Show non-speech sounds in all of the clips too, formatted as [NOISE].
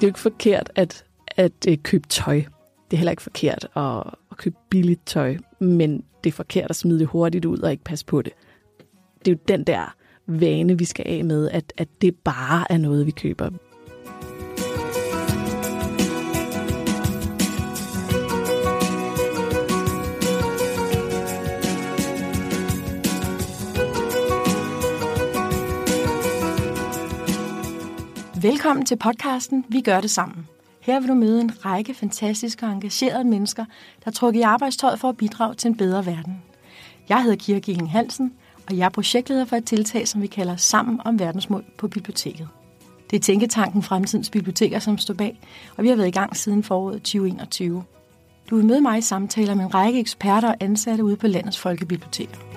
det er jo ikke forkert at, at øh, købe tøj. Det er heller ikke forkert at, at købe billigt tøj, men det er forkert at smide det hurtigt ud og ikke passe på det. Det er jo den der vane, vi skal af med, at, at det bare er noget, vi køber. Velkommen til podcasten Vi gør det sammen. Her vil du møde en række fantastiske og engagerede mennesker, der trukker i arbejdstøjet for at bidrage til en bedre verden. Jeg hedder Kira Gilling Hansen, og jeg er projektleder for et tiltag, som vi kalder Sammen om verdensmål på biblioteket. Det er Tænketanken Fremtidens Biblioteker, som står bag, og vi har været i gang siden foråret 2021. Du vil møde mig i samtaler med en række eksperter og ansatte ude på landets folkebiblioteker.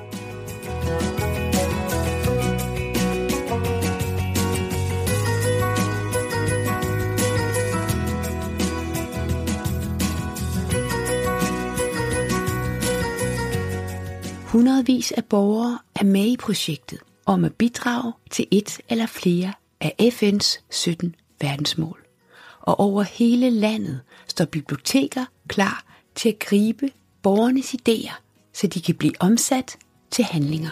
Hundredvis af borgere er med i projektet om at bidrage til et eller flere af FN's 17 verdensmål. Og over hele landet står biblioteker klar til at gribe borgernes idéer, så de kan blive omsat til handlinger.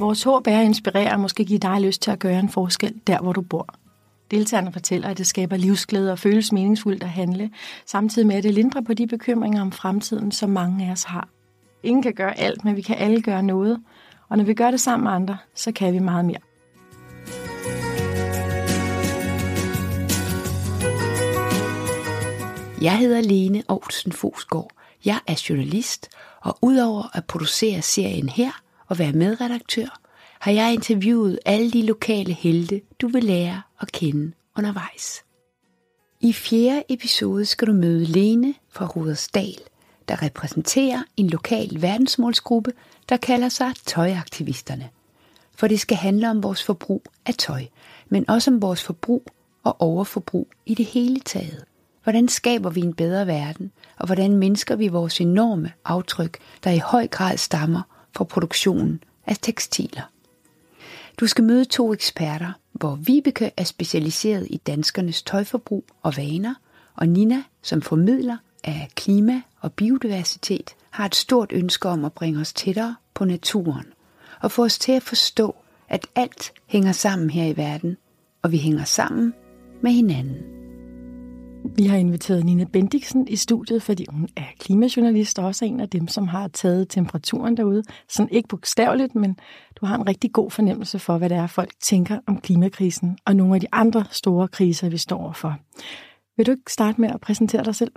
Vores håb er at inspirere og måske give dig lyst til at gøre en forskel der, hvor du bor. Deltagerne fortæller, at det skaber livsglæde og føles meningsfuldt at handle, samtidig med at det lindrer på de bekymringer om fremtiden, som mange af os har. Ingen kan gøre alt, men vi kan alle gøre noget, og når vi gør det sammen med andre, så kan vi meget mere. Jeg hedder Lene Aarhusen Fosgaard. Jeg er journalist, og udover at producere serien her og være medredaktør, har jeg interviewet alle de lokale helte, du vil lære at kende undervejs. I fjerde episode skal du møde Lene fra Rudersdal, der repræsenterer en lokal verdensmålsgruppe, der kalder sig Tøjaktivisterne. For det skal handle om vores forbrug af tøj, men også om vores forbrug og overforbrug i det hele taget. Hvordan skaber vi en bedre verden, og hvordan mindsker vi vores enorme aftryk, der i høj grad stammer for produktionen af tekstiler. Du skal møde to eksperter, hvor Vibeke er specialiseret i danskernes tøjforbrug og vaner, og Nina, som formidler af klima og biodiversitet, har et stort ønske om at bringe os tættere på naturen og få os til at forstå, at alt hænger sammen her i verden, og vi hænger sammen med hinanden. Vi har inviteret Nina Bendiksen i studiet, fordi hun er klimajournalist og også en af dem, som har taget temperaturen derude. Sådan ikke bogstaveligt, men du har en rigtig god fornemmelse for, hvad det er, folk tænker om klimakrisen og nogle af de andre store kriser, vi står overfor. Vil du ikke starte med at præsentere dig selv?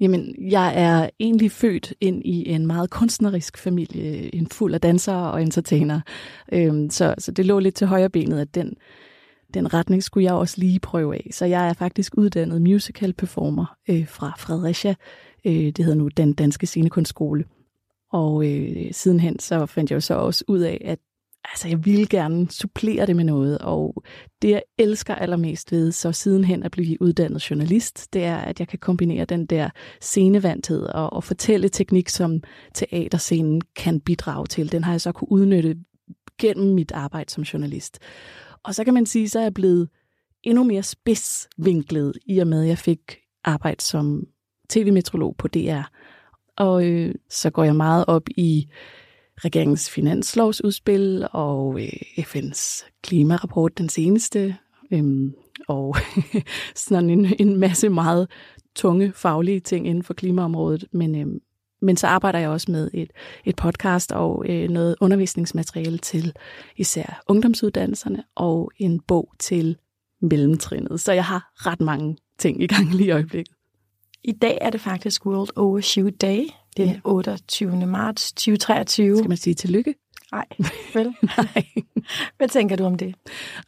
Jamen, jeg er egentlig født ind i en meget kunstnerisk familie, en fuld af dansere og entertainere. Øhm, så, så det lå lidt til højre benet, at den den retning skulle jeg også lige prøve af. Så jeg er faktisk uddannet musical performer øh, fra Fredericia. Øh, det hedder nu Den Danske Scenekunstskole. Og øh, sidenhen så fandt jeg jo så også ud af, at altså, jeg ville gerne supplere det med noget. Og det, jeg elsker allermest ved så sidenhen at blive uddannet journalist, det er, at jeg kan kombinere den der scenevandthed og, og fortælle teknik, som teaterscenen kan bidrage til. Den har jeg så kunne udnytte gennem mit arbejde som journalist. Og så kan man sige, så er jeg blevet endnu mere spidsvinklet, i og med at jeg fik arbejde som tv-metrolog på DR. Og øh, så går jeg meget op i regeringens finanslovsudspil og øh, FN's klimarapport, den seneste, øh, og [LAUGHS] sådan en, en masse meget tunge faglige ting inden for klimaområdet. Men, øh, men så arbejder jeg også med et, et podcast og øh, noget undervisningsmateriale til især ungdomsuddannelserne og en bog til mellemtrinnet. Så jeg har ret mange ting i gang lige i øjeblikket. I dag er det faktisk World Overshoot Day, den ja. 28. marts 2023. Skal man sige tillykke? Nej, vel? [LAUGHS] Nej. Hvad tænker du om det?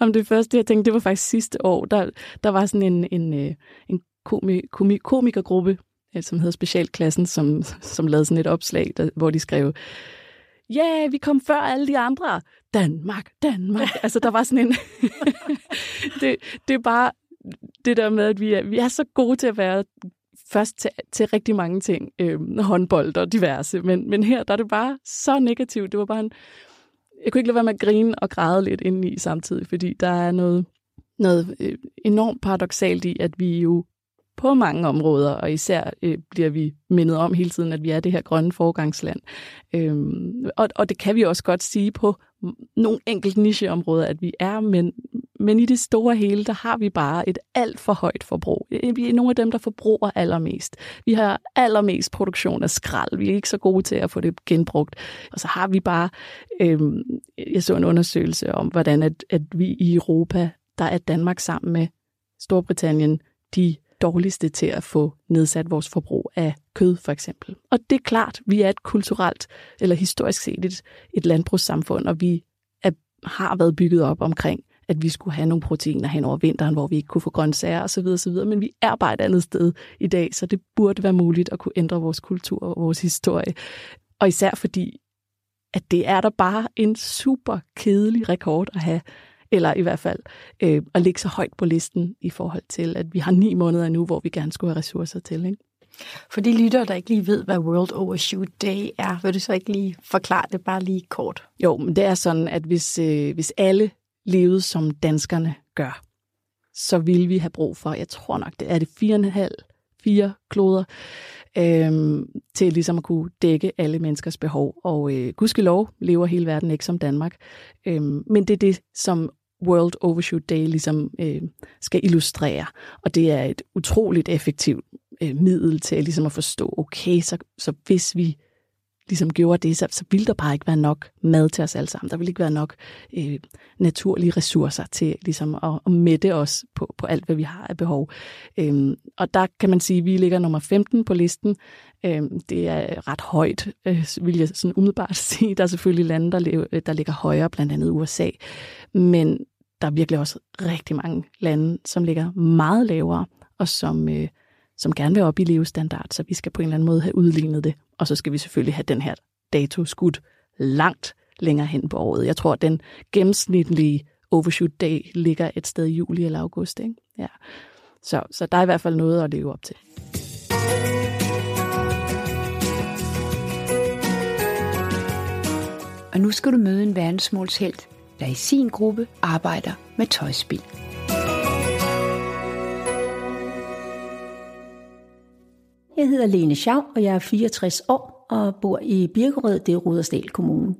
Om det første, jeg tænkte, det var faktisk sidste år. Der, der var sådan en, en, øh, en komi, komi, komikergruppe, som hedder Specialklassen, som, som lavede sådan et opslag, der, hvor de skrev, ja, yeah, vi kom før alle de andre. Danmark, Danmark. [LAUGHS] altså, der var sådan en... [LAUGHS] det, det er bare det der med, at vi er, vi er så gode til at være først til, til rigtig mange ting, øh, håndbold og diverse, men, men her der er det bare så negativt. Det var bare en, jeg kunne ikke lade være med at grine og græde lidt indeni samtidig, fordi der er noget, noget øh, enormt paradoxalt i, at vi jo på mange områder, og især øh, bliver vi mindet om hele tiden, at vi er det her grønne forgangsland. Øhm, og, og det kan vi også godt sige på nogle enkelte nicheområder, at vi er, men, men i det store hele, der har vi bare et alt for højt forbrug. Øh, vi er nogle af dem, der forbruger allermest. Vi har allermest produktion af skrald. Vi er ikke så gode til at få det genbrugt. Og så har vi bare, øhm, jeg så en undersøgelse om, hvordan at, at vi i Europa, der er Danmark sammen med Storbritannien, de dårligste til at få nedsat vores forbrug af kød, for eksempel. Og det er klart, vi er et kulturelt, eller historisk set et, et landbrugssamfund, og vi er, har været bygget op omkring, at vi skulle have nogle proteiner hen over vinteren, hvor vi ikke kunne få grøntsager osv. osv. Men vi er bare et andet sted i dag, så det burde være muligt at kunne ændre vores kultur og vores historie. Og især fordi, at det er der bare en super kedelig rekord at have eller i hvert fald øh, at ligge så højt på listen i forhold til, at vi har ni måneder nu, hvor vi gerne skulle have ressourcer til. Ikke? For de lyttere, der ikke lige ved, hvad World Overshoot Day er, vil du så ikke lige forklare det bare lige kort? Jo, men det er sådan, at hvis, øh, hvis alle levede som danskerne gør, så ville vi have brug for, jeg tror nok, det er det fire og en halv, fire kloder, øh, til ligesom at kunne dække alle menneskers behov. Og øh, gudskelov lever hele verden ikke som Danmark. Øh, men det er det, som World Overshoot Day ligesom øh, skal illustrere. Og det er et utroligt effektivt øh, middel til ligesom at forstå, okay, så, så hvis vi ligesom gjorde det, så, så ville der bare ikke være nok mad til os alle sammen. Der ville ikke være nok øh, naturlige ressourcer til ligesom at, at mætte os på, på alt, hvad vi har af behov. Øhm, og der kan man sige, at vi ligger nummer 15 på listen. Øhm, det er ret højt, øh, vil jeg sådan umiddelbart [LAUGHS] sige. Der er selvfølgelig lande, der, lever, der ligger højere, blandt andet USA. Men der er virkelig også rigtig mange lande, som ligger meget lavere, og som, øh, som gerne vil op i levestandard, så vi skal på en eller anden måde have udlignet det. Og så skal vi selvfølgelig have den her dato skudt langt længere hen på året. Jeg tror, at den gennemsnitlige overshoot-dag ligger et sted i juli eller august. Ikke? Ja. Så, så der er i hvert fald noget at leve op til. Og nu skal du møde en verdensmålshelt, der i sin gruppe arbejder med tøjspil. Jeg hedder Lene Schau, og jeg er 64 år og bor i Birkerød, det er Rudersdal Kommune.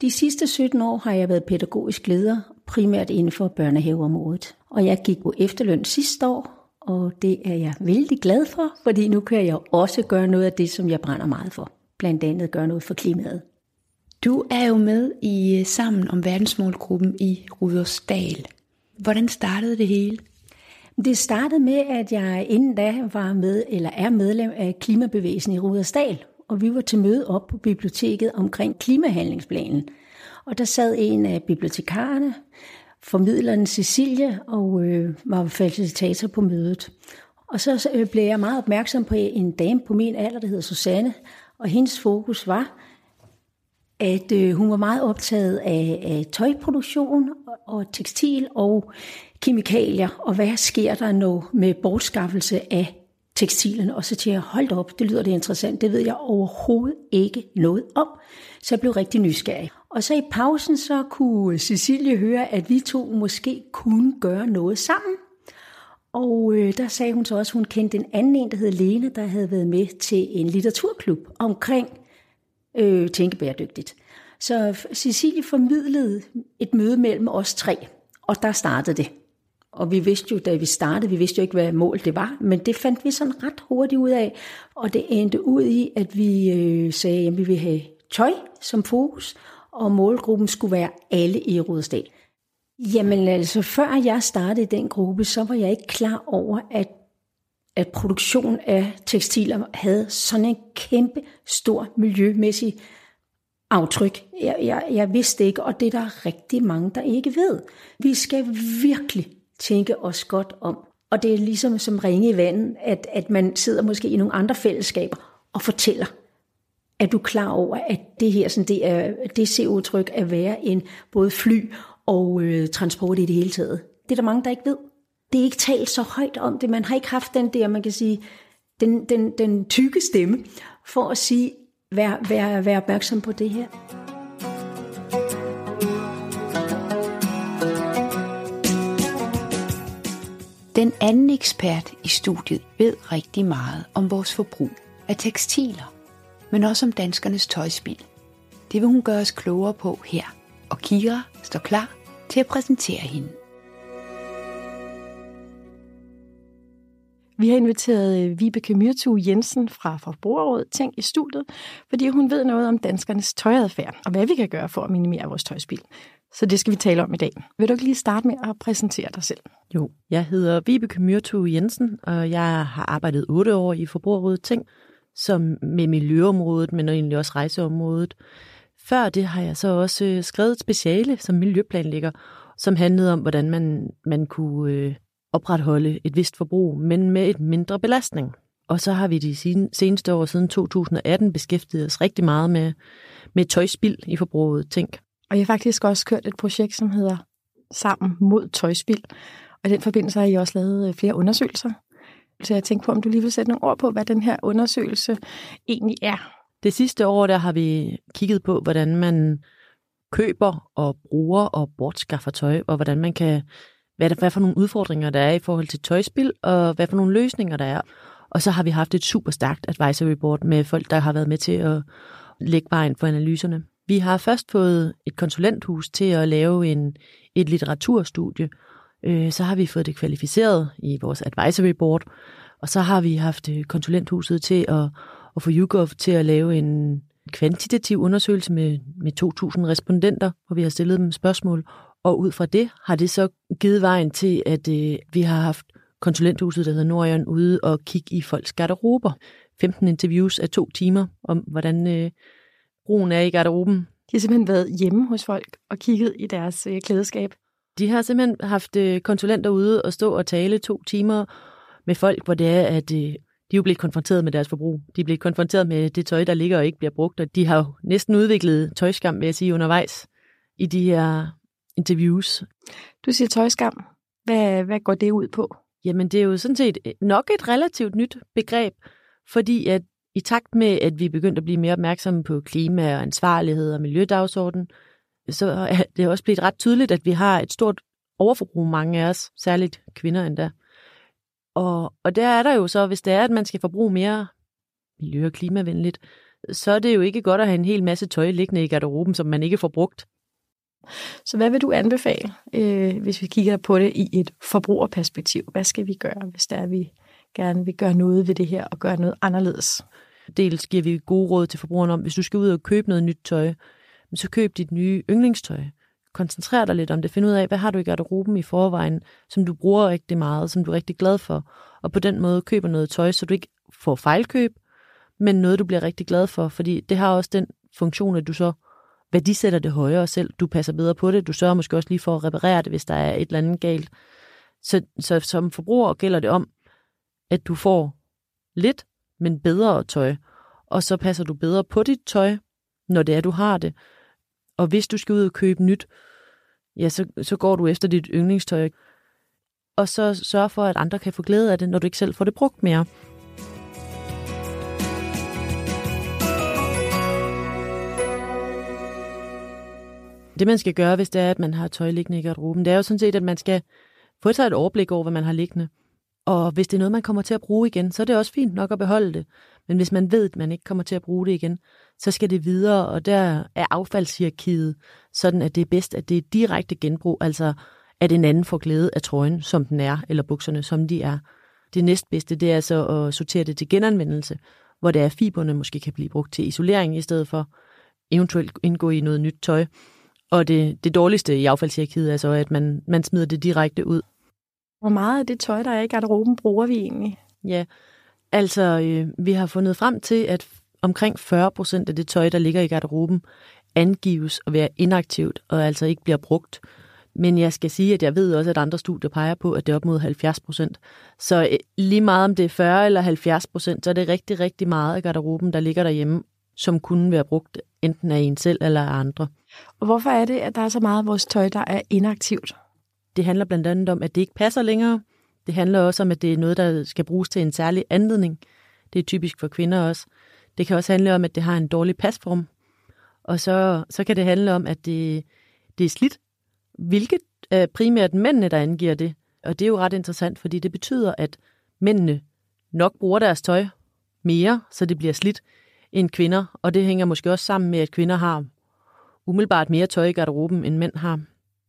De sidste 17 år har jeg været pædagogisk leder, primært inden for børnehaveområdet. Og jeg gik på efterløn sidste år, og det er jeg vældig glad for, fordi nu kan jeg også gøre noget af det, som jeg brænder meget for. Blandt andet gøre noget for klimaet. Du er jo med i øh, Sammen om verdensmålgruppen i Rudersdal. Hvordan startede det hele? Det startede med, at jeg inden da var med, eller er medlem af Klimabevægelsen i Rudersdal, og vi var til møde op på biblioteket omkring klimahandlingsplanen. Og der sad en af bibliotekarerne, formidleren Cecilie, og øh, var facilitator på mødet. Og så øh, blev jeg meget opmærksom på en dame på min alder, der hedder Susanne, og hendes fokus var, at øh, hun var meget optaget af, af tøjproduktion og tekstil og kemikalier, og hvad sker der nu med bortskaffelse af tekstilen, Og så til jeg, holdt op, det lyder det interessant, det ved jeg overhovedet ikke noget om. Så jeg blev rigtig nysgerrig. Og så i pausen, så kunne Cecilie høre, at vi to måske kunne gøre noget sammen. Og øh, der sagde hun så også, at hun kendte en anden en, der hed Lene, der havde været med til en litteraturklub omkring øh, tænke bæredygtigt. Så Cecilie formidlede et møde mellem os tre, og der startede det. Og vi vidste jo, da vi startede, vi vidste jo ikke, hvad mål det var, men det fandt vi sådan ret hurtigt ud af. Og det endte ud i, at vi øh, sagde, at vi vil have tøj som fokus, og målgruppen skulle være alle i Rudersdal. Jamen altså, før jeg startede i den gruppe, så var jeg ikke klar over, at, at produktion af tekstiler havde sådan en kæmpe stor miljømæssig aftryk. Jeg, jeg, jeg vidste ikke, og det er der rigtig mange, der ikke ved. Vi skal virkelig tænke os godt om. Og det er ligesom som ringe i vandet, at, at man sidder måske i nogle andre fællesskaber og fortæller, er du klar over, at det her sådan, det er det CO-tryk er værre end både fly og øh, transport i det hele taget. Det er der mange, der ikke ved. Det er ikke talt så højt om det. Man har ikke haft den der, man kan sige, den, den, den tykke stemme for at sige, vær, vær, vær opmærksom på det her. Den anden ekspert i studiet ved rigtig meget om vores forbrug af tekstiler, men også om danskernes tøjspil. Det vil hun gøre os klogere på her, og Kira står klar til at præsentere hende. Vi har inviteret øh, Vibeke Myrtu Jensen fra Forbrugerrådet Tænk i studiet, fordi hun ved noget om danskernes tøjadfærd, og hvad vi kan gøre for at minimere vores tøjspil. Så det skal vi tale om i dag. Vil du ikke lige starte med at præsentere dig selv? Jo, jeg hedder Vibeke Myrtu Jensen, og jeg har arbejdet otte år i Forbrugerrådet Tænk, som med miljøområdet, men egentlig også rejseområdet. Før det har jeg så også øh, skrevet et speciale som miljøplanlægger, som handlede om, hvordan man, man kunne øh, opretholde et vist forbrug, men med et mindre belastning. Og så har vi de seneste år siden 2018 beskæftiget os rigtig meget med, med tøjspild i forbruget. Tænk. Og jeg har faktisk også kørt et projekt, som hedder Sammen mod tøjspild. Og i den forbindelse har I også lavet øh, flere undersøgelser. Så jeg tænkte på, om du lige vil sætte nogle ord på, hvad den her undersøgelse egentlig er. Det sidste år, der har vi kigget på, hvordan man køber og bruger og bortskaffer tøj, og hvordan man kan hvad, der, hvad for nogle udfordringer der er i forhold til tøjspil, og hvad for nogle løsninger der er. Og så har vi haft et super stærkt advisory board med folk, der har været med til at lægge vejen for analyserne. Vi har først fået et konsulenthus til at lave en, et litteraturstudie. Øh, så har vi fået det kvalificeret i vores advisory board, og så har vi haft øh, konsulenthuset til at, at få YouGov til at lave en kvantitativ undersøgelse med, med 2.000 respondenter, hvor vi har stillet dem spørgsmål, og ud fra det har det så givet vejen til, at øh, vi har haft konsulenthuset, der hedder Nordjørn, ude og kigge i folks garderober. 15 interviews af to timer om, hvordan øh, brugen er i garderoben. De har simpelthen været hjemme hos folk og kigget i deres øh, klædeskab. De har simpelthen haft øh, konsulenter ude og stå og tale to timer med folk, hvor det er, at øh, de er jo blevet konfronteret med deres forbrug. De er blevet konfronteret med det tøj, der ligger og ikke bliver brugt, og de har jo næsten udviklet tøjskam, vil jeg sige, undervejs i de her interviews. Du siger tøjskam. Hvad, hvad går det ud på? Jamen, det er jo sådan set nok et relativt nyt begreb, fordi at i takt med, at vi er begyndt at blive mere opmærksomme på klima og ansvarlighed og miljødagsorden, så er [LAUGHS] det også blevet ret tydeligt, at vi har et stort overforbrug, mange af os, særligt kvinder endda. Og, og der er der jo så, hvis det er, at man skal forbruge mere miljø- og klimavenligt, så er det jo ikke godt at have en hel masse tøj liggende i garderoben, som man ikke får brugt. Så hvad vil du anbefale, øh, hvis vi kigger på det i et forbrugerperspektiv? Hvad skal vi gøre, hvis der er, vi gerne vil gøre noget ved det her og gøre noget anderledes? Dels giver vi gode råd til forbrugerne om, hvis du skal ud og købe noget nyt tøj, så køb dit nye yndlingstøj. Koncentrer dig lidt om det. Find ud af, hvad har du i garderoben i forvejen, som du bruger rigtig meget, som du er rigtig glad for. Og på den måde køber noget tøj, så du ikke får fejlkøb, men noget, du bliver rigtig glad for. Fordi det har også den funktion, at du så værdisætter det højere selv. Du passer bedre på det. Du sørger måske også lige for at reparere det, hvis der er et eller andet galt. Så, så som forbruger gælder det om, at du får lidt, men bedre tøj. Og så passer du bedre på dit tøj, når det er, du har det. Og hvis du skal ud og købe nyt, ja, så, så går du efter dit yndlingstøj. Og så sørg for, at andre kan få glæde af det, når du ikke selv får det brugt mere. Det man skal gøre, hvis det er, at man har tøj liggende i garderoben, det er jo sådan set, at man skal få sig et overblik over, hvad man har liggende. Og hvis det er noget, man kommer til at bruge igen, så er det også fint nok at beholde det. Men hvis man ved, at man ikke kommer til at bruge det igen, så skal det videre, og der er affaldshierarkiet sådan, at det er bedst, at det er direkte genbrug, altså at en anden får glæde af trøjen, som den er, eller bukserne, som de er. Det næstbedste, det er så at sortere det til genanvendelse, hvor det er fiberne måske kan blive brugt til isolering, i stedet for eventuelt indgå i noget nyt tøj. Og det, det dårligste i affaldshierarkiet er så, at man, man smider det direkte ud. Hvor meget af det tøj, der er i garderoben, bruger vi egentlig? Ja, altså øh, vi har fundet frem til, at omkring 40 procent af det tøj, der ligger i garderoben, angives at være inaktivt og altså ikke bliver brugt. Men jeg skal sige, at jeg ved også, at andre studier peger på, at det er op mod 70 procent. Så øh, lige meget om det er 40 eller 70 procent, så er det rigtig, rigtig meget af garderoben, der ligger derhjemme, som kunne være brugt enten af en selv eller af andre. Og hvorfor er det, at der er så meget af vores tøj, der er inaktivt? Det handler blandt andet om, at det ikke passer længere. Det handler også om, at det er noget, der skal bruges til en særlig anledning. Det er typisk for kvinder også. Det kan også handle om, at det har en dårlig pasform. Og så, så kan det handle om, at det, det er slidt, hvilket er primært mændene, der angiver det. Og det er jo ret interessant, fordi det betyder, at mændene nok bruger deres tøj mere, så det bliver slidt, end kvinder. Og det hænger måske også sammen med, at kvinder har umiddelbart mere tøj i garderoben, end mænd har.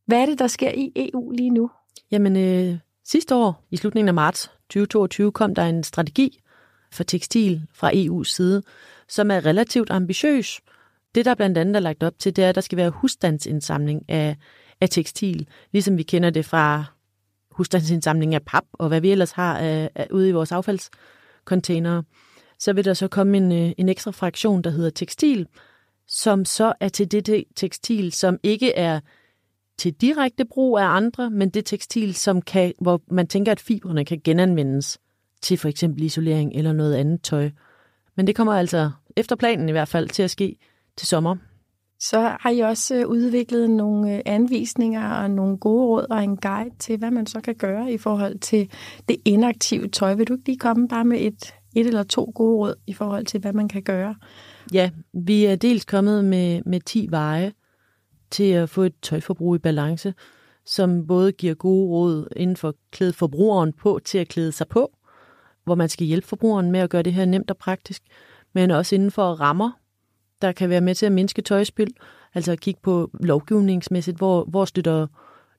Hvad er det, der sker i EU lige nu? Jamen, øh, sidste år, i slutningen af marts 2022, kom der en strategi for tekstil fra EU's side, som er relativt ambitiøs. Det, der blandt andet er lagt op til, det er, at der skal være husstandsindsamling af, af tekstil, ligesom vi kender det fra husstandsindsamling af pap, og hvad vi ellers har af, af, ude i vores affaldscontainere. Så vil der så komme en, øh, en ekstra fraktion, der hedder tekstil, som så er til det tekstil, som ikke er til direkte brug af andre, men det tekstil, som kan, hvor man tænker, at fibrene kan genanvendes til for eksempel isolering eller noget andet tøj. Men det kommer altså efter planen i hvert fald til at ske til sommer. Så har I også øh, udviklet nogle øh, anvisninger og nogle gode råd og en guide til, hvad man så kan gøre i forhold til det inaktive tøj. Vil du ikke lige komme bare med et, et eller to gode råd i forhold til, hvad man kan gøre? Ja, vi er dels kommet med, med 10 veje til at få et tøjforbrug i balance, som både giver gode råd inden for at klæde forbrugeren på til at klæde sig på, hvor man skal hjælpe forbrugeren med at gøre det her nemt og praktisk, men også inden for rammer, der kan være med til at mindske tøjspil, altså at kigge på lovgivningsmæssigt, hvor, hvor støtter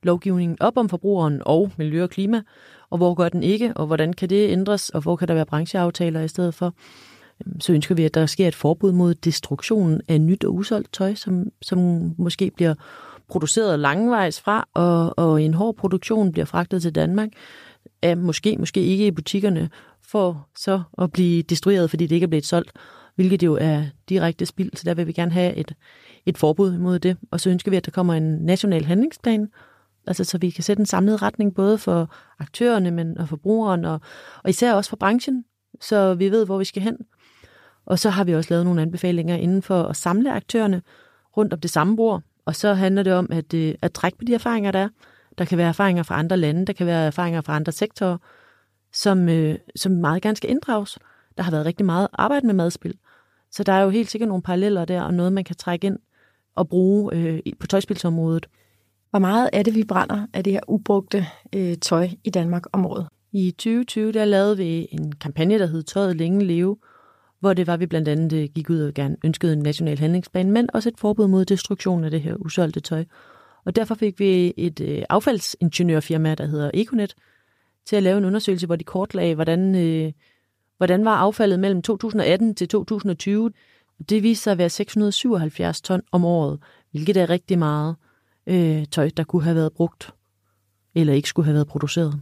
lovgivningen op om forbrugeren og miljø og klima, og hvor gør den ikke, og hvordan kan det ændres, og hvor kan der være brancheaftaler i stedet for. Øhm, så ønsker vi, at der sker et forbud mod destruktionen af nyt og usolgt tøj, som, som måske bliver produceret langvejs fra, og, og en hård produktion bliver fragtet til Danmark, af måske, måske ikke i butikkerne, for så at blive destrueret, fordi det ikke er blevet solgt, hvilket jo er direkte spild, så der vil vi gerne have et, et forbud mod det. Og så ønsker vi, at der kommer en national handlingsplan, altså så vi kan sætte en samlet retning både for aktørerne, men og forbrugeren, og, og især også for branchen, så vi ved, hvor vi skal hen. Og så har vi også lavet nogle anbefalinger inden for at samle aktørerne rundt om det samme bord. Og så handler det om at, øh, at trække på de erfaringer, der er. Der kan være erfaringer fra andre lande, der kan være erfaringer fra andre sektorer, som, øh, som meget gerne skal inddrages. Der har været rigtig meget arbejde med madspil. Så der er jo helt sikkert nogle paralleller der, og noget, man kan trække ind og bruge øh, på tøjspilsområdet. Hvor meget er det, vi brænder af det her ubrugte øh, tøj i Danmark om året? I 2020 der lavede vi en kampagne, der hed Tøjet længe leve, hvor det var, vi blandt andet øh, gik ud og gerne ønskede en national handlingsplan, men også et forbud mod destruktion af det her usolgte tøj. Og derfor fik vi et øh, affaldsingeniørfirma, der hedder Econet, til at lave en undersøgelse, hvor de kortlagde, hvordan, øh, hvordan var affaldet mellem 2018 til 2020. Det viste sig at være 677 ton om året, hvilket er rigtig meget øh, tøj, der kunne have været brugt, eller ikke skulle have været produceret.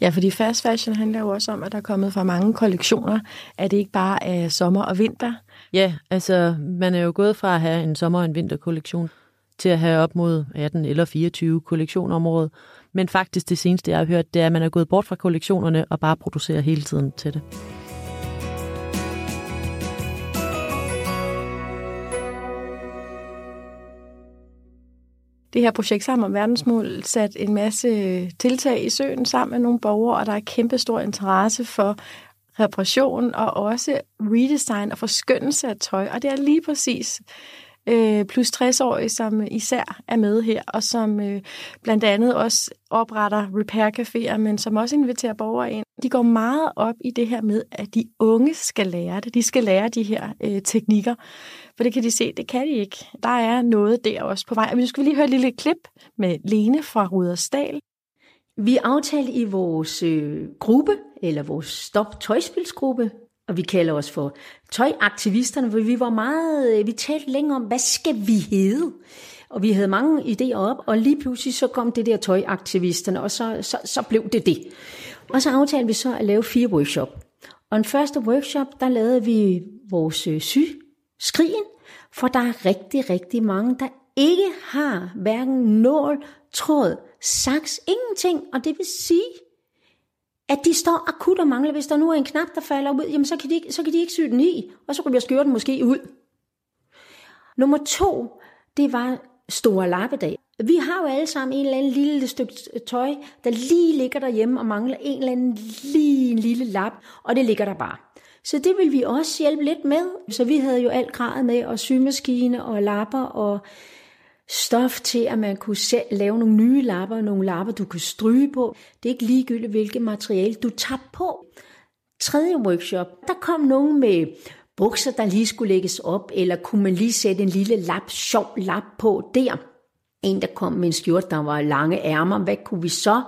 Ja, fordi fast fashion handler jo også om, at der er kommet for mange kollektioner, at det ikke bare er sommer og vinter. Ja, altså man er jo gået fra at have en sommer- og en vinterkollektion til at have op mod 18 eller 24 kollektionområdet. Men faktisk det seneste, jeg har hørt, det er, at man er gået bort fra kollektionerne og bare producerer hele tiden til det. Det her projekt sammen om verdensmål sat en masse øh, tiltag i søen sammen med nogle borgere, og der er kæmpe stor interesse for reparation og også redesign og forskyndelse af tøj. Og det er lige præcis øh, plus 60-årige, som især er med her, og som øh, blandt andet også opretter repair-caféer, men som også inviterer borgere ind. De går meget op i det her med, at de unge skal lære det. De skal lære de her øh, teknikker, for det kan de se, det kan de ikke. Der er noget der også på vej. Men nu skal vi lige høre et lille klip med Lene fra Rudersdal. Vi aftalte i vores øh, gruppe, eller vores Stop Tøjspilsgruppe, og vi kalder os for tøjaktivisterne, for vi var meget, øh, vi talte længe om, hvad skal vi hedde? Og vi havde mange idéer op, og lige pludselig så kom det der tøjaktivisterne, og så, så, så blev det det. Og så aftalte vi så at lave fire workshop. Og den første workshop, der lavede vi vores øh, sy skrigen, for der er rigtig, rigtig mange, der ikke har hverken nål, tråd, saks, ingenting. Og det vil sige, at de står akut og mangler, hvis der nu er en knap, der falder ud, jamen så kan de, så kan de ikke sy den i, og så kan vi skøre den måske ud. Nummer to, det var store lappedag. Vi har jo alle sammen en eller anden lille stykke tøj, der lige ligger derhjemme og mangler en eller anden lige en lille lap, og det ligger der bare. Så det vil vi også hjælpe lidt med. Så vi havde jo alt grad med, og symaskine og lapper og stof til, at man kunne selv lave nogle nye lapper, nogle lapper, du kan stryge på. Det er ikke ligegyldigt, hvilket materiale du tager på. Tredje workshop, der kom nogen med bukser, der lige skulle lægges op, eller kunne man lige sætte en lille lap, sjov lap på der. En, der kom med en skjort, der var lange ærmer. Hvad kunne vi så?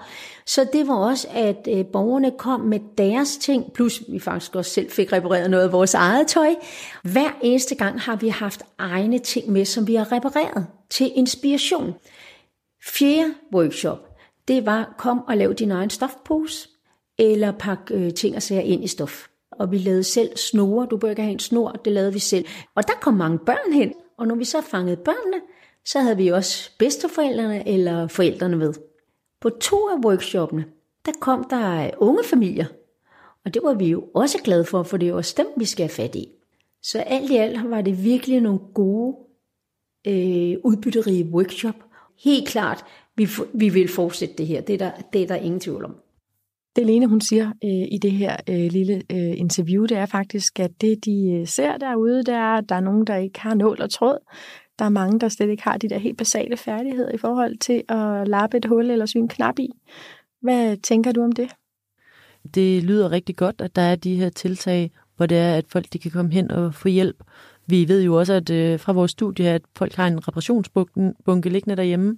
Så det var også, at øh, borgerne kom med deres ting, plus vi faktisk også selv fik repareret noget af vores eget tøj. Hver eneste gang har vi haft egne ting med, som vi har repareret til inspiration. Fjerde workshop, det var, kom og lav din egen stofpose, eller pak øh, ting og sager ind i stof. Og vi lavede selv snore. Du bør ikke have en snor, det lavede vi selv. Og der kom mange børn hen. Og når vi så fangede børnene, så havde vi også bedsteforældrene eller forældrene med. På to af workshoppene, der kom der unge familier, og det var vi jo også glade for, for det er også dem, vi skal have fat i. Så alt i alt var det virkelig nogle gode, øh, udbytterige workshop. Helt klart, vi, vi vil fortsætte det her. Det er der, det er der ingen tvivl om. Det Lene hun siger øh, i det her øh, lille øh, interview, det er faktisk, at det de øh, ser derude, det er, at der er nogen, der ikke har nål og tråd. Der er mange, der slet ikke har de der helt basale færdigheder i forhold til at lappe et hul eller sy en knap i. Hvad tænker du om det? Det lyder rigtig godt, at der er de her tiltag, hvor det er, at folk de kan komme hen og få hjælp. Vi ved jo også, at øh, fra vores studie, at folk har en reparationsbunke liggende derhjemme,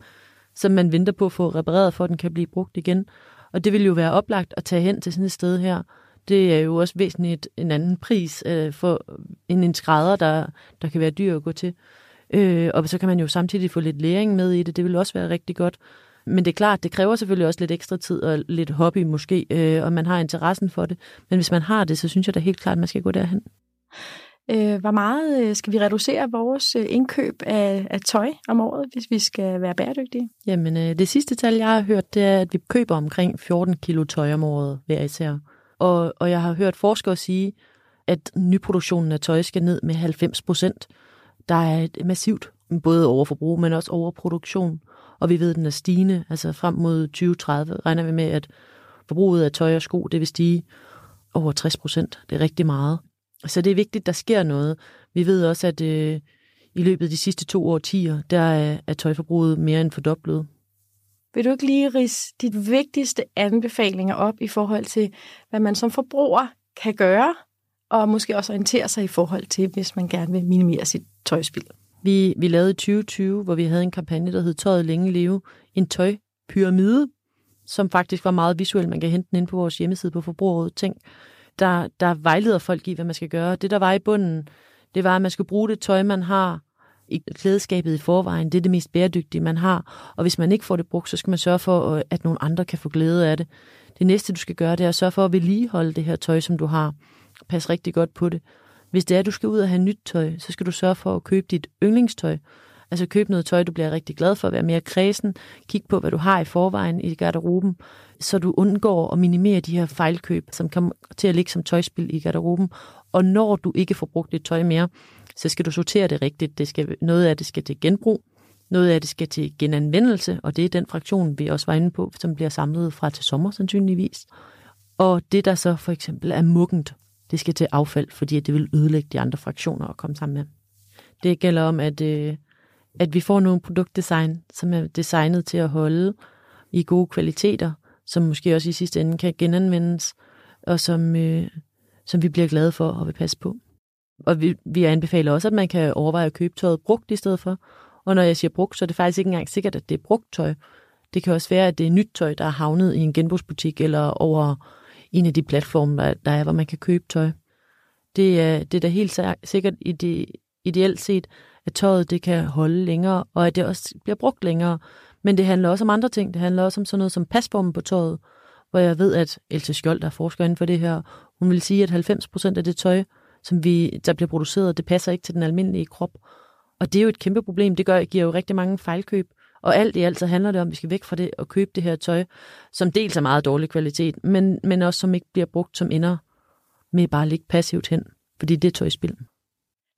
som man venter på at få repareret, for at den kan blive brugt igen. Og det vil jo være oplagt at tage hen til sådan et sted her. Det er jo også væsentligt en anden pris øh, for en, en skrædder, der, der kan være dyr at gå til. Øh, og så kan man jo samtidig få lidt læring med i det. Det vil også være rigtig godt. Men det er klart, det kræver selvfølgelig også lidt ekstra tid og lidt hobby måske, øh, og man har interessen for det. Men hvis man har det, så synes jeg da helt klart, at man skal gå derhen. Øh, hvor meget øh, skal vi reducere vores øh, indkøb af, af tøj om året, hvis vi skal være bæredygtige? Jamen, øh, det sidste tal, jeg har hørt, det er, at vi køber omkring 14 kilo tøj om året hver især. Og, og jeg har hørt forskere sige, at nyproduktionen af tøj skal ned med 90 procent. Der er et massivt både overforbrug, men også overproduktion. Og vi ved, at den er stigende. Altså frem mod 2030 regner vi med, at forbruget af tøj og sko, det vil stige over 60 procent. Det er rigtig meget. Så det er vigtigt, der sker noget. Vi ved også, at øh, i løbet af de sidste to årtier, der er, er tøjforbruget mere end fordoblet. Vil du ikke lige rise dit vigtigste anbefalinger op i forhold til, hvad man som forbruger kan gøre, og måske også orientere sig i forhold til, hvis man gerne vil minimere sit tøjspil? Vi, vi lavede i 2020, hvor vi havde en kampagne, der hed Tøjet længe leve, en tøjpyramide, som faktisk var meget visuel. Man kan hente den ind på vores hjemmeside på Forbrugerrådet. Tænk, der, der vejleder folk i, hvad man skal gøre. Det, der var i bunden, det var, at man skulle bruge det tøj, man har i klædeskabet i forvejen. Det er det mest bæredygtige, man har. Og hvis man ikke får det brugt, så skal man sørge for, øh, at nogle andre kan få glæde af det. Det næste, du skal gøre, det er at sørge for at vedligeholde det her tøj, som du har. Pas rigtig godt på det. Hvis det er, at du skal ud og have nyt tøj, så skal du sørge for at købe dit yndlingstøj. Altså køb noget tøj, du bliver rigtig glad for, være mere kredsen. Kig på, hvad du har i forvejen i garderoben, så du undgår at minimere de her fejlkøb, som kommer til at ligge som tøjspil i garderoben. Og når du ikke får brugt dit tøj mere, så skal du sortere det rigtigt. Det skal, noget af det skal til genbrug, noget af det skal til genanvendelse, og det er den fraktion, vi også var inde på, som bliver samlet fra til sommer sandsynligvis. Og det, der så for eksempel er muggent, det skal til affald, fordi det vil ødelægge de andre fraktioner at komme sammen med. Det gælder om, at, øh, at vi får nogle produktdesign, som er designet til at holde i gode kvaliteter, som måske også i sidste ende kan genanvendes, og som, øh, som vi bliver glade for og vil passe på. Og vi, vi anbefaler også, at man kan overveje at købe tøjet brugt i stedet for. Og når jeg siger brugt, så er det faktisk ikke engang sikkert, at det er brugt tøj. Det kan også være, at det er nyt tøj, der er havnet i en genbrugsbutik eller over en af de platforme, der, der er, hvor man kan købe tøj. Det er, det er da helt sikkert ide, ideelt set, at tøjet det kan holde længere, og at det også bliver brugt længere. Men det handler også om andre ting. Det handler også om sådan noget som pasformen på tøjet, hvor jeg ved, at Else Skjold, der er forsker inden for det her, hun vil sige, at 90% af det tøj, som vi, der bliver produceret, det passer ikke til den almindelige krop. Og det er jo et kæmpe problem. Det gør, giver jo rigtig mange fejlkøb. Og alt i alt så handler det om, at vi skal væk fra det og købe det her tøj, som dels er meget dårlig kvalitet, men, men også som ikke bliver brugt som ender med bare at ligge passivt hen, fordi det er tøjspil.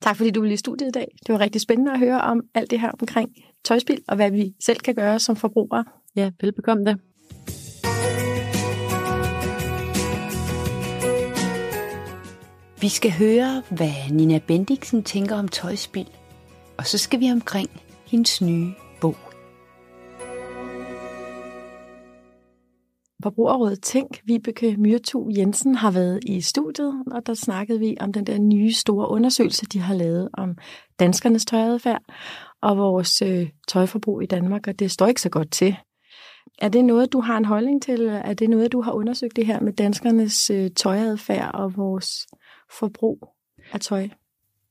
Tak fordi du ville i studiet i dag. Det var rigtig spændende at høre om alt det her omkring tøjspil, og hvad vi selv kan gøre som forbrugere. Ja, velbekomme det. Vi skal høre, hvad Nina Bendiksen tænker om tøjspil. Og så skal vi omkring hendes nye bog. Forbrugerrådet Tænk, Vibeke Myrtu Jensen, har været i studiet, og der snakkede vi om den der nye store undersøgelse, de har lavet om danskernes tøjadfærd og vores øh, tøjforbrug i Danmark, og det står ikke så godt til. Er det noget, du har en holdning til? Er det noget, du har undersøgt det her med danskernes øh, tøjadfærd og vores forbrug af tøj?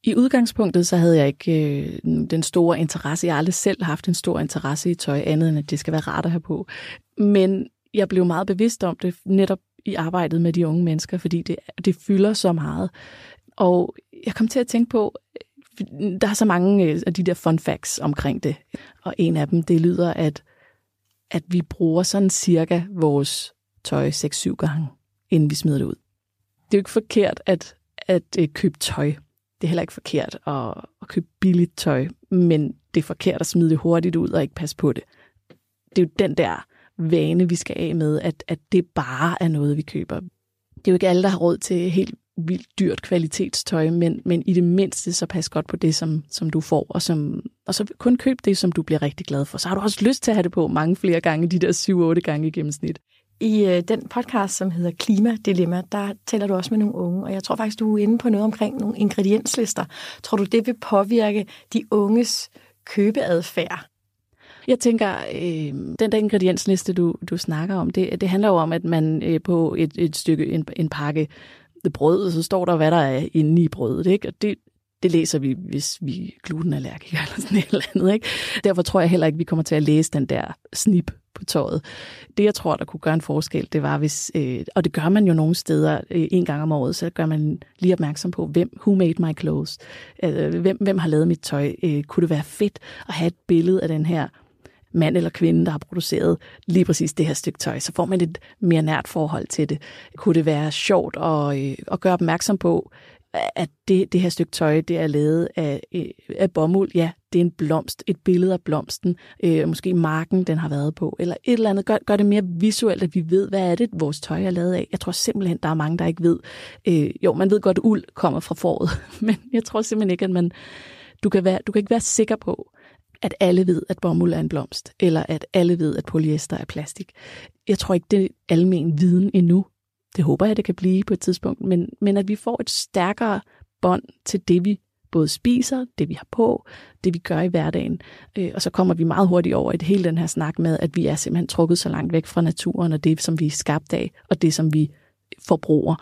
I udgangspunktet så havde jeg ikke øh, den store interesse. Jeg har aldrig selv haft en stor interesse i tøj, andet end at det skal være rart at have på. Men jeg blev meget bevidst om det netop i arbejdet med de unge mennesker, fordi det, det fylder så meget. Og jeg kom til at tænke på, der er så mange øh, af de der fun facts omkring det. Og en af dem, det lyder, at, at vi bruger sådan cirka vores tøj 6-7 gange, inden vi smider det ud. Det er jo ikke forkert at, at øh, købe tøj. Det er heller ikke forkert at, at købe billigt tøj, men det er forkert at smide det hurtigt ud og ikke passe på det. Det er jo den der vane, vi skal af med, at, at det bare er noget, vi køber. Det er jo ikke alle, der har råd til helt vildt dyrt kvalitetstøj, men, men i det mindste så pas godt på det, som, som du får, og, som, og så kun køb det, som du bliver rigtig glad for. Så har du også lyst til at have det på mange flere gange, de der 7-8 gange i gennemsnit. I øh, den podcast, som hedder Klimadilemma, der taler du også med nogle unge, og jeg tror faktisk, du er inde på noget omkring nogle ingredienslister. Tror du, det vil påvirke de unges købeadfærd? Jeg tænker, øh, den der ingrediensliste, du, du snakker om, det, det handler jo om, at man øh, på et, et stykke, en, en pakke brød, så står der, hvad der er inde i brødet. Ikke? Og det, det læser vi, hvis vi er glutenallergikere eller sådan [LAUGHS] et eller andet. Ikke? Derfor tror jeg heller ikke, vi kommer til at læse den der snip på tøjet. Det, jeg tror, der kunne gøre en forskel, det var, hvis, øh, og det gør man jo nogle steder øh, en gang om året, så gør man lige opmærksom på, hvem, who made my clothes? Øh, hvem, hvem har lavet mit tøj? Øh, kunne det være fedt at have et billede af den her mand eller kvinde, der har produceret lige præcis det her stykke tøj, så får man et mere nært forhold til det. Kunne det være sjovt at, øh, at gøre opmærksom på, at det, det her stykke tøj, det er lavet af, øh, af bomuld. Ja, det er en blomst, et billede af blomsten, øh, måske marken, den har været på, eller et eller andet. Gør, gør det mere visuelt, at vi ved, hvad er det, vores tøj er lavet af. Jeg tror simpelthen, der er mange, der ikke ved. Øh, jo, man ved godt, at uld kommer fra foråret, [LAUGHS] men jeg tror simpelthen ikke, at man... Du kan, være, du kan ikke være sikker på, at alle ved, at bomuld er en blomst, eller at alle ved, at polyester er plastik. Jeg tror ikke, det er almen viden endnu. Det håber jeg, det kan blive på et tidspunkt, men, men at vi får et stærkere bånd til det, vi både spiser, det vi har på, det vi gør i hverdagen. Øh, og så kommer vi meget hurtigt over i det hele den her snak med, at vi er simpelthen trukket så langt væk fra naturen, og det, som vi er skabt af, og det, som vi forbruger,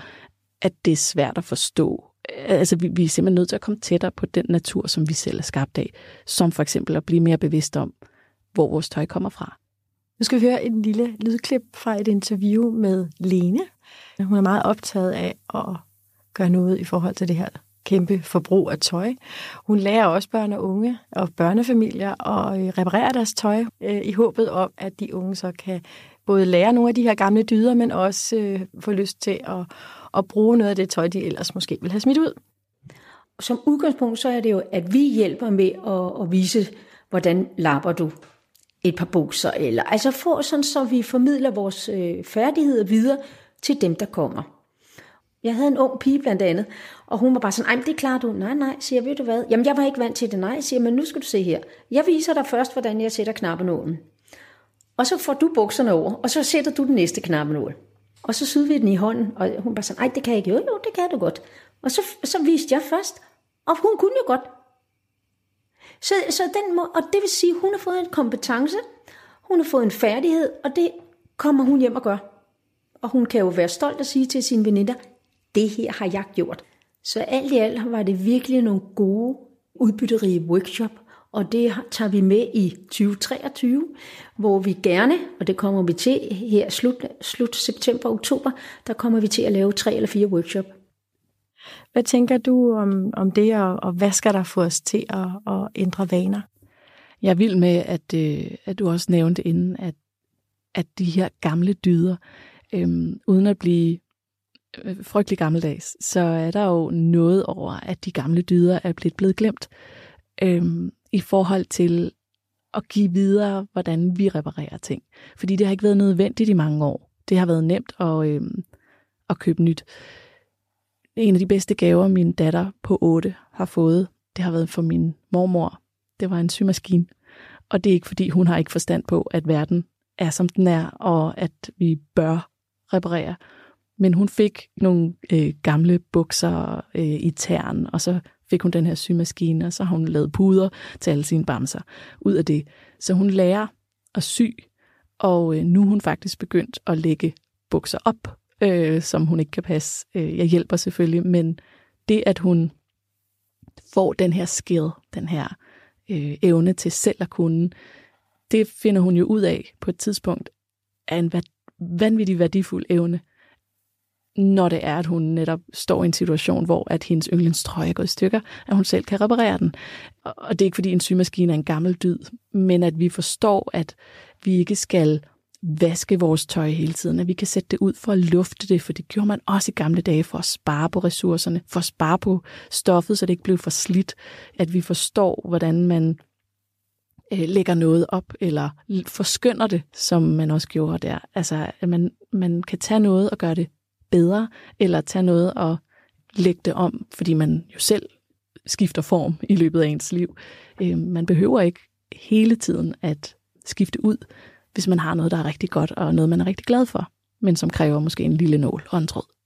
at det er svært at forstå, Øh, altså vi, vi er simpelthen nødt til at komme tættere på den natur, som vi selv er skabt af, som for eksempel at blive mere bevidst om, hvor vores tøj kommer fra. Nu skal vi høre en lille lydklip fra et interview med Lene. Hun er meget optaget af at gøre noget i forhold til det her kæmpe forbrug af tøj. Hun lærer også børn og unge og børnefamilier at øh, reparere deres tøj øh, i håbet om, at de unge så kan både lære nogle af de her gamle dyder, men også øh, få lyst til at, og bruge noget af det tøj, de ellers måske vil have smidt ud. Som udgangspunkt så er det jo, at vi hjælper med at, at vise, hvordan lapper du et par bukser, eller altså få sådan, så vi formidler vores øh, færdigheder videre til dem, der kommer. Jeg havde en ung pige blandt andet, og hun var bare sådan, ej, det klarer du. Nej, nej, siger jeg, ved du hvad? Jamen, jeg var ikke vant til det. Nej, siger men nu skal du se her. Jeg viser dig først, hvordan jeg sætter knappenålen. Og så får du bukserne over, og så sætter du den næste knappenål. Og så syede vi den i hånden, og hun var sådan, ej, det kan jeg ikke. Jo, jo, det kan du godt. Og så, så viste jeg først, og hun kunne jo godt. Så, så den må, og det vil sige, hun har fået en kompetence, hun har fået en færdighed, og det kommer hun hjem og gør. Og hun kan jo være stolt at sige til sine veninder, det her har jeg gjort. Så alt i alt var det virkelig nogle gode, udbytterige workshop, og det tager vi med i 2023, hvor vi gerne, og det kommer vi til her slut, slut september-oktober, der kommer vi til at lave tre eller fire workshop. Hvad tænker du om, om det, og, og hvad skal der få os til at, at ændre vaner? Jeg vil med, at, øh, at du også nævnte inden, at, at de her gamle dyder, øhm, uden at blive øh, frygtelig gammeldags, så er der jo noget over, at de gamle dyder er blevet, blevet glemt. Øhm, i forhold til at give videre, hvordan vi reparerer ting. Fordi det har ikke været nødvendigt i mange år. Det har været nemt at, øh, at købe nyt. en af de bedste gaver, min datter på 8 har fået, det har været for min mormor. Det var en symaskine. Og det er ikke, fordi hun har ikke forstand på, at verden er, som den er, og at vi bør reparere. Men hun fik nogle øh, gamle bukser øh, i tern, og så fik hun den her symaskine, og så har hun lavet puder til alle sine bamser ud af det. Så hun lærer at sy, og øh, nu er hun faktisk begyndt at lægge bukser op, øh, som hun ikke kan passe. Øh, jeg hjælper selvfølgelig, men det, at hun får den her skill, den her øh, evne til selv at kunne, det finder hun jo ud af på et tidspunkt, er en vanvittig værdifuld evne, når det er, at hun netop står i en situation, hvor at hendes yndlingstrøje er gået i stykker, at hun selv kan reparere den. Og det er ikke, fordi en symaskine er en gammel dyd, men at vi forstår, at vi ikke skal vaske vores tøj hele tiden, at vi kan sætte det ud for at lufte det, for det gjorde man også i gamle dage for at spare på ressourcerne, for at spare på stoffet, så det ikke blev for slidt, at vi forstår, hvordan man øh, lægger noget op, eller forskynder det, som man også gjorde der. Altså, at man, man kan tage noget og gøre det bedre, eller tage noget og lægge det om, fordi man jo selv skifter form i løbet af ens liv. Øh, man behøver ikke hele tiden at skifte ud, hvis man har noget, der er rigtig godt, og noget, man er rigtig glad for, men som kræver måske en lille nål og en tråd.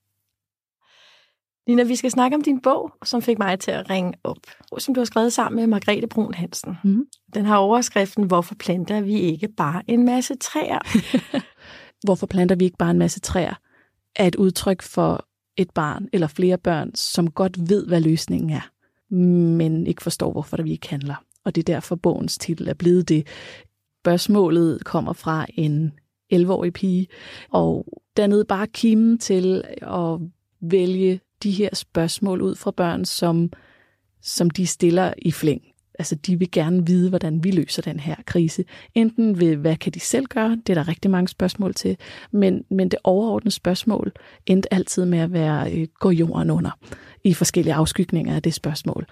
Nina, vi skal snakke om din bog, som fik mig til at ringe op, som du har skrevet sammen med Margrethe Brun Hansen. Mm. Den har overskriften, hvorfor planter vi ikke bare en masse træer? [LAUGHS] hvorfor planter vi ikke bare en masse træer? Er et udtryk for et barn eller flere børn, som godt ved, hvad løsningen er, men ikke forstår, hvorfor der vi ikke handler. Og det er derfor, bogens titel er blevet det. Spørgsmålet kommer fra en 11-årig pige, og dannede bare kimen til at vælge de her spørgsmål ud fra børn, som, som de stiller i flæng. Altså, de vil gerne vide, hvordan vi løser den her krise. Enten ved, hvad kan de selv gøre? Det er der rigtig mange spørgsmål til. Men, men det overordnede spørgsmål endte altid med at være, øh, gå jorden under i forskellige afskygninger af det spørgsmål.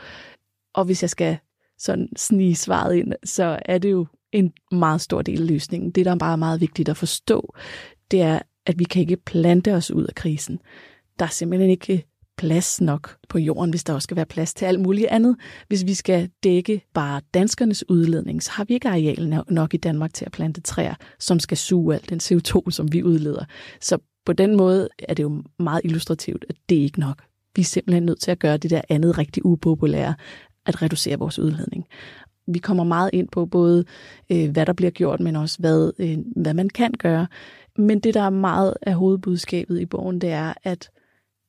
Og hvis jeg skal sådan snige svaret ind, så er det jo en meget stor del af løsningen. Det, der er bare meget vigtigt at forstå, det er, at vi kan ikke plante os ud af krisen. Der er simpelthen ikke plads nok på jorden, hvis der også skal være plads til alt muligt andet. Hvis vi skal dække bare danskernes udledning, så har vi ikke areal nok i Danmark til at plante træer, som skal suge alt den CO2, som vi udleder. Så på den måde er det jo meget illustrativt, at det er ikke nok. Vi er simpelthen nødt til at gøre det der andet rigtig upopulære, at reducere vores udledning. Vi kommer meget ind på både, øh, hvad der bliver gjort, men også, hvad, øh, hvad man kan gøre. Men det, der er meget af hovedbudskabet i bogen, det er, at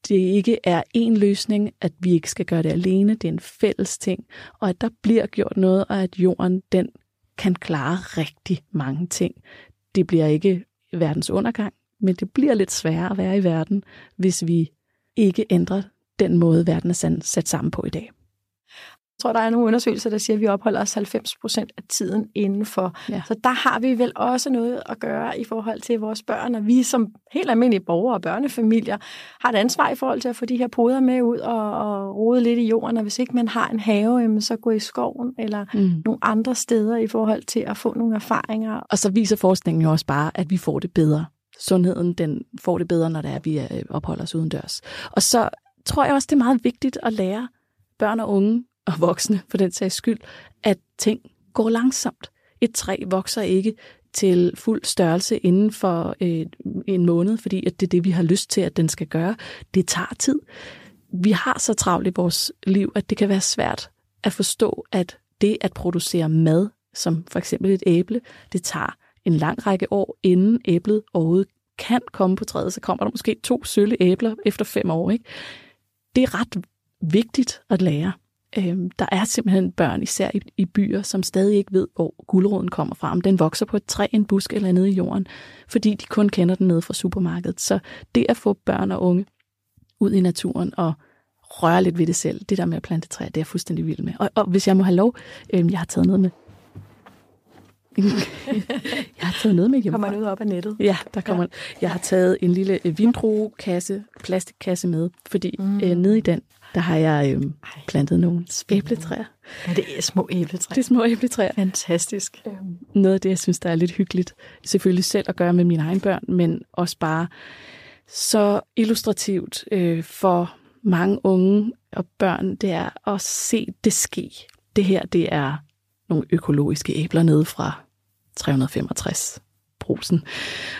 det ikke er én løsning, at vi ikke skal gøre det alene, det er en fælles ting, og at der bliver gjort noget, og at jorden den kan klare rigtig mange ting. Det bliver ikke verdens undergang, men det bliver lidt sværere at være i verden, hvis vi ikke ændrer den måde, verden er sat sammen på i dag. Jeg tror, der er nogle undersøgelser, der siger, at vi opholder os 90 procent af tiden indenfor. Ja. Så der har vi vel også noget at gøre i forhold til vores børn, og vi som helt almindelige borgere og børnefamilier har et ansvar i forhold til at få de her poder med ud og, og rode lidt i jorden, og hvis ikke man har en have, så gå i skoven eller mm. nogle andre steder i forhold til at få nogle erfaringer. Og så viser forskningen jo også bare, at vi får det bedre. Sundheden den får det bedre, når det er, at vi opholder os udendørs. Og så tror jeg også, det er meget vigtigt at lære børn og unge og voksne for den sags skyld, at ting går langsomt. Et træ vokser ikke til fuld størrelse inden for øh, en måned, fordi at det er det, vi har lyst til, at den skal gøre. Det tager tid. Vi har så travlt i vores liv, at det kan være svært at forstå, at det at producere mad, som for eksempel et æble, det tager en lang række år, inden æblet overhovedet kan komme på træet. Så kommer der måske to sølle æbler efter fem år. Ikke? Det er ret vigtigt at lære. Øhm, der er simpelthen børn, især i, i byer, som stadig ikke ved, hvor guldråden kommer fra. Om den vokser på et træ, en busk eller nede i jorden, fordi de kun kender den nede fra supermarkedet. Så det at få børn og unge ud i naturen og røre lidt ved det selv, det der med at plante træer, det er jeg fuldstændig vild med. Og, og hvis jeg må have lov, øhm, jeg har taget noget med. [LAUGHS] jeg har taget noget med hjem. Kommer ud op af nettet? Ja, der kommer. Ja. Jeg har taget en lille vindruekasse, plastikkasse med, fordi mm. øh, nede i den, der har jeg øh, plantet nogle æbletræer. Ja, det er små æbletræer. Det er små æbletræer. Fantastisk. Øhm, noget af det, jeg synes, der er lidt hyggeligt, selvfølgelig selv at gøre med mine egne børn, men også bare så illustrativt øh, for mange unge og børn, det er at se det ske. Det her, det er nogle økologiske æbler nede fra 365 brusen.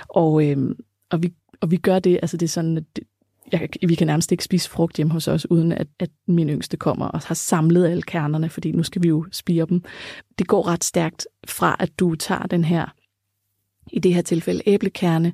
Og, øh, og, vi, og vi gør det, altså det er sådan, at det, jeg, vi kan nærmest ikke spise frugt hjemme hos os, uden at, at min yngste kommer og har samlet alle kernerne, fordi nu skal vi jo spire dem. Det går ret stærkt fra, at du tager den her, i det her tilfælde æblekerne,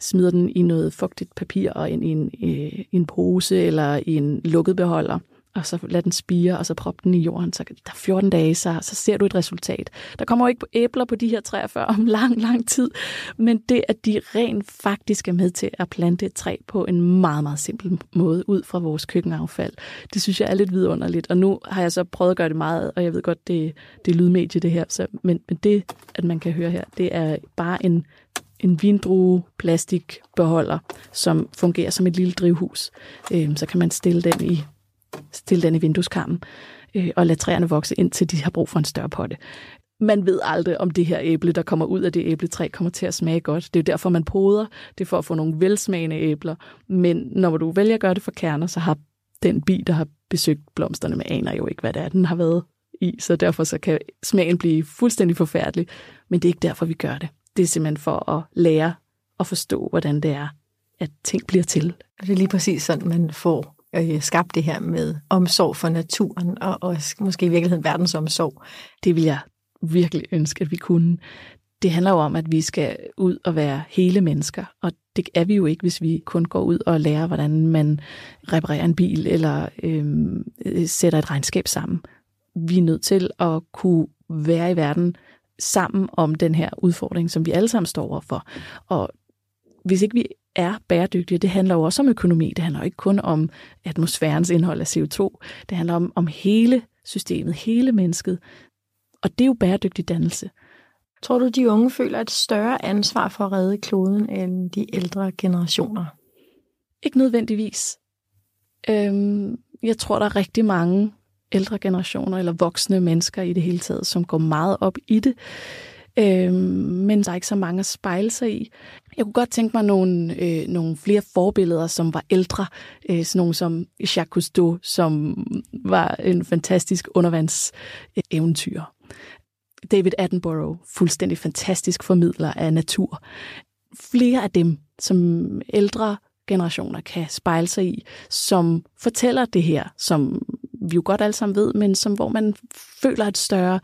smider den i noget fugtigt papir og ind i en, øh, en pose eller i en lukket beholder, og så lad den spire, og så prop den i jorden. Så der er 14 dage, så, så ser du et resultat. Der kommer jo ikke æbler på de her træer før om [LAUGHS] lang, lang tid, men det, at de rent faktisk er med til at plante et træ på en meget, meget simpel måde ud fra vores køkkenaffald, det synes jeg er lidt vidunderligt. Og nu har jeg så prøvet at gøre det meget, og jeg ved godt, det, det er lydmedie det her, så, men, men det, at man kan høre her, det er bare en en vindrue plastikbeholder, som fungerer som et lille drivhus. Øhm, så kan man stille den i stille den i vindueskarmen øh, og lade træerne vokse ind til de har brug for en større potte. Man ved aldrig, om det her æble, der kommer ud af det æbletræ, kommer til at smage godt. Det er jo derfor, man poder. Det er for at få nogle velsmagende æbler. Men når du vælger at gøre det for kerner, så har den bi, der har besøgt blomsterne med aner jo ikke, hvad det er, den har været i. Så derfor så kan smagen blive fuldstændig forfærdelig. Men det er ikke derfor, vi gør det. Det er simpelthen for at lære og forstå, hvordan det er, at ting bliver til. Det er lige præcis sådan, man får øh, skabt det her med omsorg for naturen, og også måske i virkeligheden verdensomsorg. Det vil jeg virkelig ønske, at vi kunne. Det handler jo om, at vi skal ud og være hele mennesker, og det er vi jo ikke, hvis vi kun går ud og lærer, hvordan man reparerer en bil eller øhm, øh, sætter et regnskab sammen. Vi er nødt til at kunne være i verden sammen om den her udfordring, som vi alle sammen står overfor. Og hvis ikke vi er bæredygtige, det handler jo også om økonomi. Det handler ikke kun om atmosfærens indhold af CO2. Det handler om, om hele systemet, hele mennesket. Og det er jo bæredygtig dannelse. Tror du, de unge føler et større ansvar for at redde kloden end de ældre generationer? Ikke nødvendigvis. Øhm, jeg tror, der er rigtig mange ældre generationer eller voksne mennesker i det hele taget, som går meget op i det. Øhm, men der er ikke så mange at spejle sig i. Jeg kunne godt tænke mig nogle, øh, nogle flere forbilleder, som var ældre. Øh, sådan nogle som Jacques Cousteau, som var en fantastisk undervandseventyr. David Attenborough, fuldstændig fantastisk formidler af natur. Flere af dem, som ældre generationer kan spejle sig i, som fortæller det her, som vi jo godt alle sammen ved, men som hvor man føler et større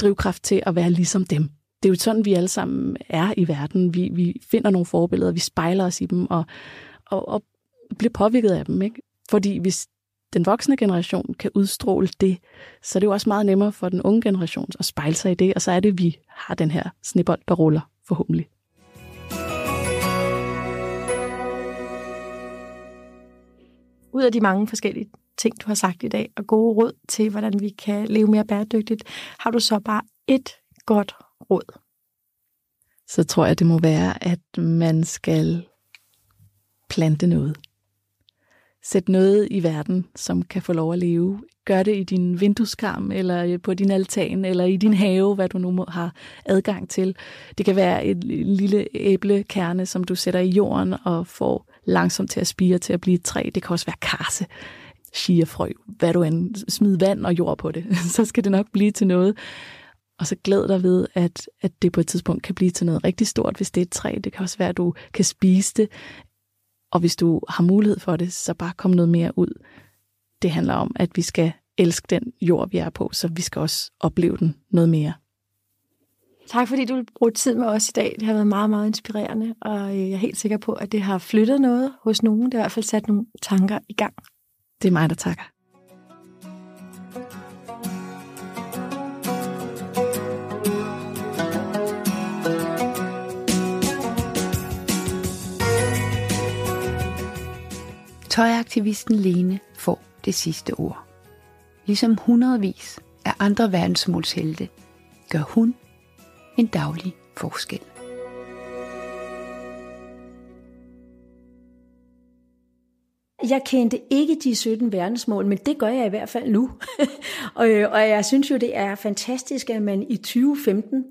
drivkraft til at være ligesom dem det er jo sådan, vi alle sammen er i verden. Vi, vi finder nogle forbilleder, vi spejler os i dem og, og, og bliver påvirket af dem. Ikke? Fordi hvis den voksne generation kan udstråle det, så er det jo også meget nemmere for den unge generation at spejle sig i det, og så er det, at vi har den her snibbold, der ruller forhåbentlig. Ud af de mange forskellige ting, du har sagt i dag, og gode råd til, hvordan vi kan leve mere bæredygtigt, har du så bare et godt råd? Så tror jeg, det må være, at man skal plante noget. Sæt noget i verden, som kan få lov at leve. Gør det i din vindueskarm, eller på din altan, eller i din have, hvad du nu har adgang til. Det kan være et lille æblekerne, som du sætter i jorden og får langsomt til at spire til at blive et træ. Det kan også være karse, chiafrø, hvad du end, smid vand og jord på det, [LAUGHS] så skal det nok blive til noget. Og så glæd dig ved, at, at det på et tidspunkt kan blive til noget rigtig stort, hvis det er et træ. Det kan også være, at du kan spise det. Og hvis du har mulighed for det, så bare kom noget mere ud. Det handler om, at vi skal elske den jord, vi er på, så vi skal også opleve den noget mere. Tak fordi du vil bruge tid med os i dag. Det har været meget, meget inspirerende, og jeg er helt sikker på, at det har flyttet noget hos nogen. Det har i hvert fald sat nogle tanker i gang. Det er mig, der takker. Tøjaktivisten Lene får det sidste ord. Ligesom hundredvis af andre verdensmålshelte, gør hun en daglig forskel. Jeg kendte ikke de 17 verdensmål, men det gør jeg i hvert fald nu. [LAUGHS] og, øh, og jeg synes jo, det er fantastisk, at man i 2015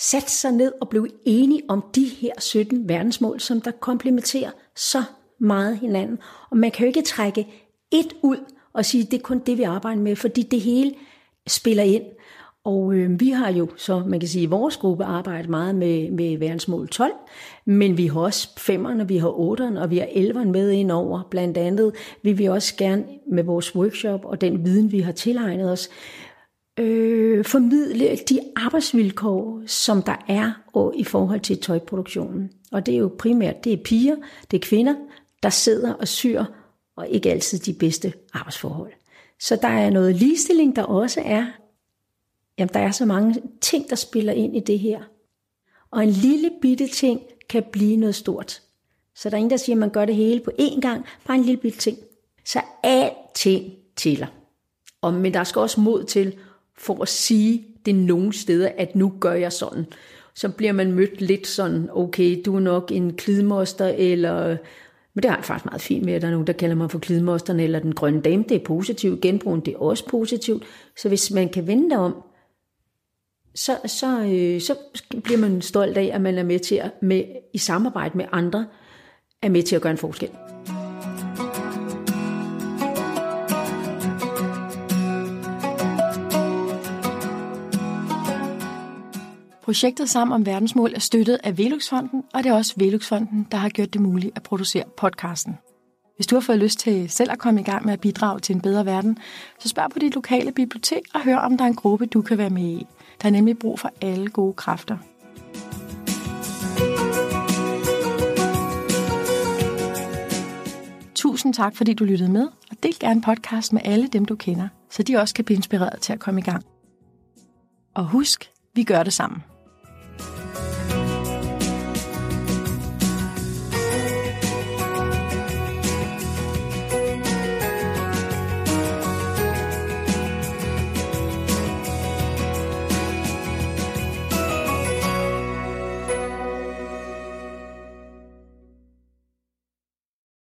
satte sig ned og blev enige om de her 17 verdensmål, som der komplementerer så meget hinanden. Og man kan jo ikke trække et ud og sige, det er kun det, vi arbejder med, fordi det hele spiller ind. Og øh, vi har jo så, man kan sige, i vores gruppe arbejdet meget med, med verdensmål 12, men vi har også femmerne, vi har otteren, og vi har elveren med ind over. Blandt andet vil vi også gerne med vores workshop og den viden, vi har tilegnet os, øh, formidle de arbejdsvilkår, som der er og i forhold til tøjproduktionen. Og det er jo primært, det er piger, det er kvinder, der sidder og syr, og ikke altid de bedste arbejdsforhold. Så der er noget ligestilling, der også er. Jamen, der er så mange ting, der spiller ind i det her. Og en lille bitte ting kan blive noget stort. Så der er ingen, der siger, at man gør det hele på én gang, bare en lille bitte ting. Så alting tæller. Og, men der skal også mod til for at sige det nogle steder, at nu gør jeg sådan. Så bliver man mødt lidt sådan, okay, du er nok en klidmoster, eller... Men det har jeg faktisk meget fint med, at der er nogen, der kalder mig for klidmosteren, eller den grønne dame, det er positivt. Genbrugen, det er også positivt. Så hvis man kan vende det om, så, så, øh, så bliver man stolt af, at man er med til at, med, i samarbejde med andre, er med til at gøre en forskel. Projektet Sammen om verdensmål er støttet af Veluxfonden, og det er også Veluxfonden, der har gjort det muligt at producere podcasten. Hvis du har fået lyst til selv at komme i gang med at bidrage til en bedre verden, så spørg på dit lokale bibliotek og hør, om der er en gruppe, du kan være med i. Der er nemlig brug for alle gode kræfter. Tusind tak, fordi du lyttede med, og del gerne podcast med alle dem, du kender, så de også kan blive inspireret til at komme i gang. Og husk, vi gør det sammen.